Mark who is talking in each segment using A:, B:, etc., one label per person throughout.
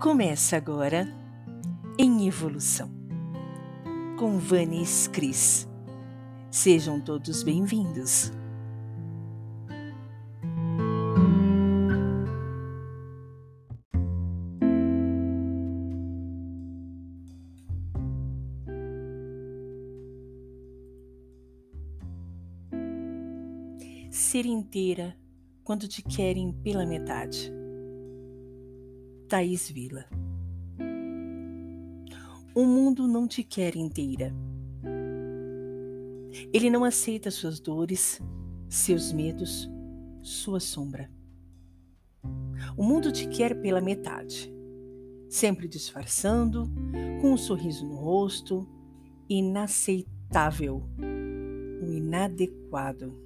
A: Começa agora em Evolução com Vanis Cris. Sejam todos bem-vindos. Ser inteira quando te querem pela metade. Thaís Vila. O mundo não te quer inteira. Ele não aceita suas dores, seus medos, sua sombra. O mundo te quer pela metade, sempre disfarçando, com um sorriso no rosto, inaceitável, o inadequado.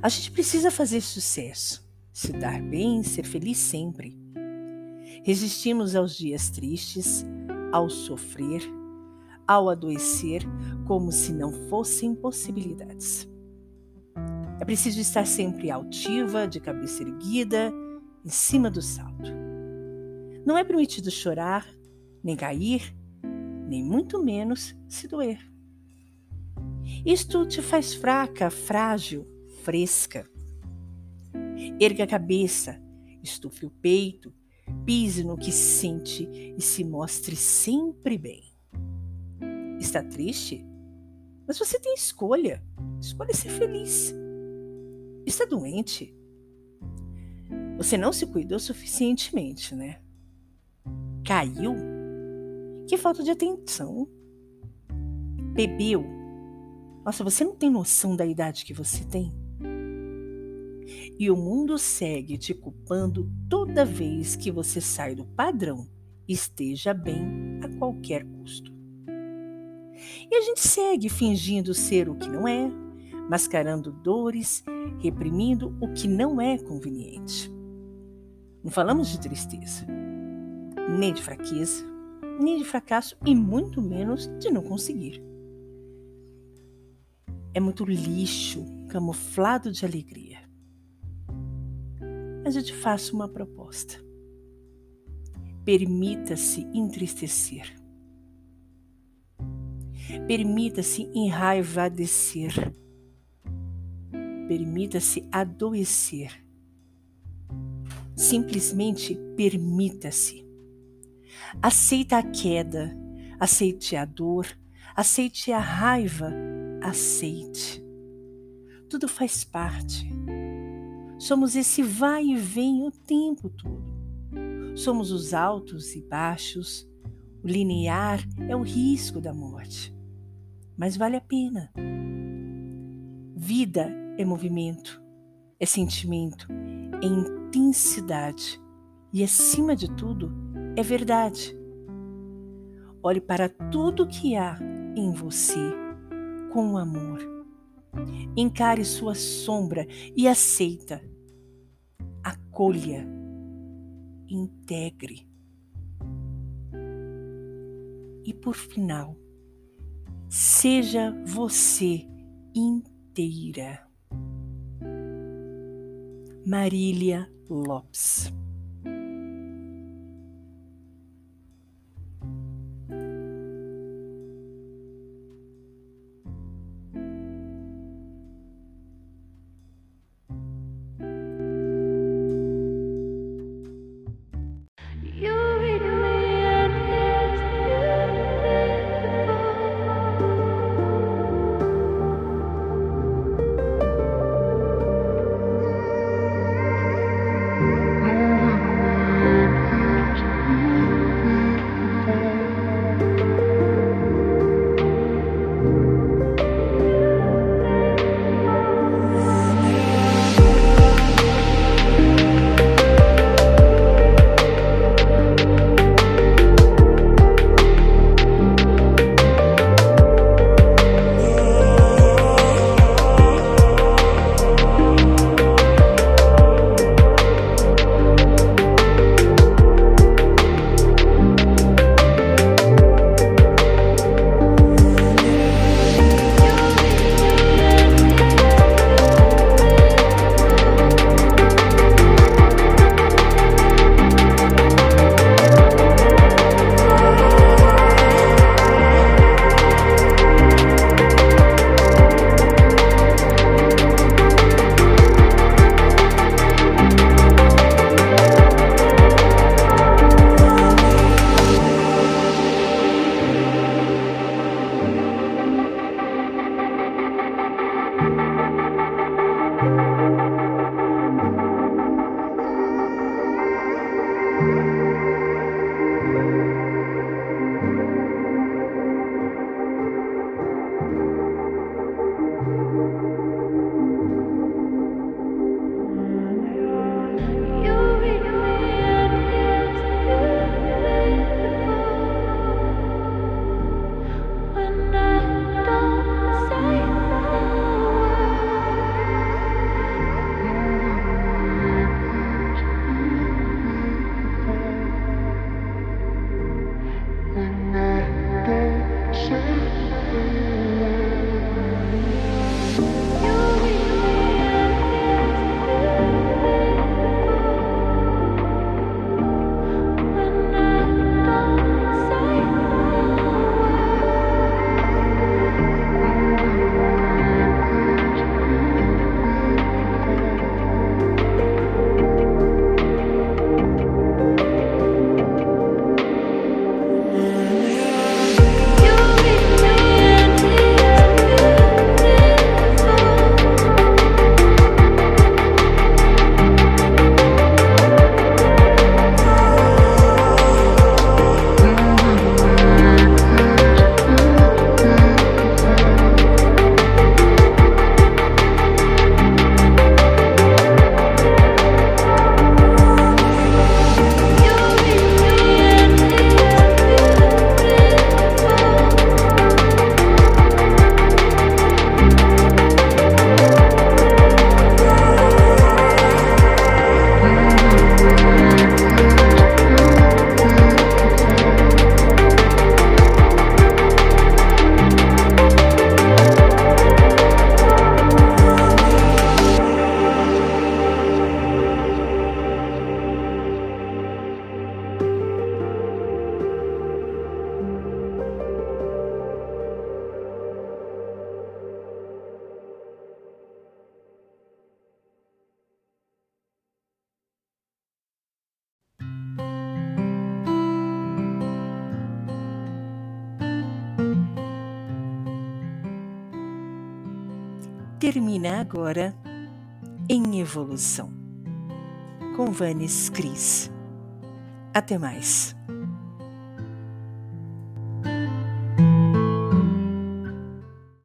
A: A gente precisa fazer sucesso se dar bem, ser feliz sempre. Resistimos aos dias tristes, ao sofrer, ao adoecer, como se não fossem possibilidades. É preciso estar sempre altiva, de cabeça erguida, em cima do salto. Não é permitido chorar, nem cair, nem muito menos se doer. Isto te faz fraca, frágil, fresca. Erga a cabeça, estufe o peito, pise no que sente e se mostre sempre bem. Está triste? Mas você tem escolha. Escolha ser feliz. Está doente? Você não se cuidou suficientemente, né? Caiu? Que falta de atenção. Bebeu? Nossa, você não tem noção da idade que você tem? E o mundo segue te culpando toda vez que você sai do padrão. Esteja bem a qualquer custo. E a gente segue fingindo ser o que não é, mascarando dores, reprimindo o que não é conveniente. Não falamos de tristeza, nem de fraqueza, nem de fracasso e muito menos de não conseguir. É muito lixo camuflado de alegria mas eu te faço uma proposta. Permita-se entristecer. Permita-se enraivadecer. Permita-se adoecer. Simplesmente permita-se. Aceita a queda, aceite a dor, aceite a raiva, aceite. Tudo faz parte. Somos esse vai e vem o tempo todo. Somos os altos e baixos. O linear é o risco da morte. Mas vale a pena. Vida é movimento, é sentimento, é intensidade e, acima de tudo, é verdade. Olhe para tudo que há em você com amor. Encare sua sombra e aceita acolha, integre. E por final, seja você inteira. Marília Lopes termina agora em evolução. Com Vanes Cris. Até mais.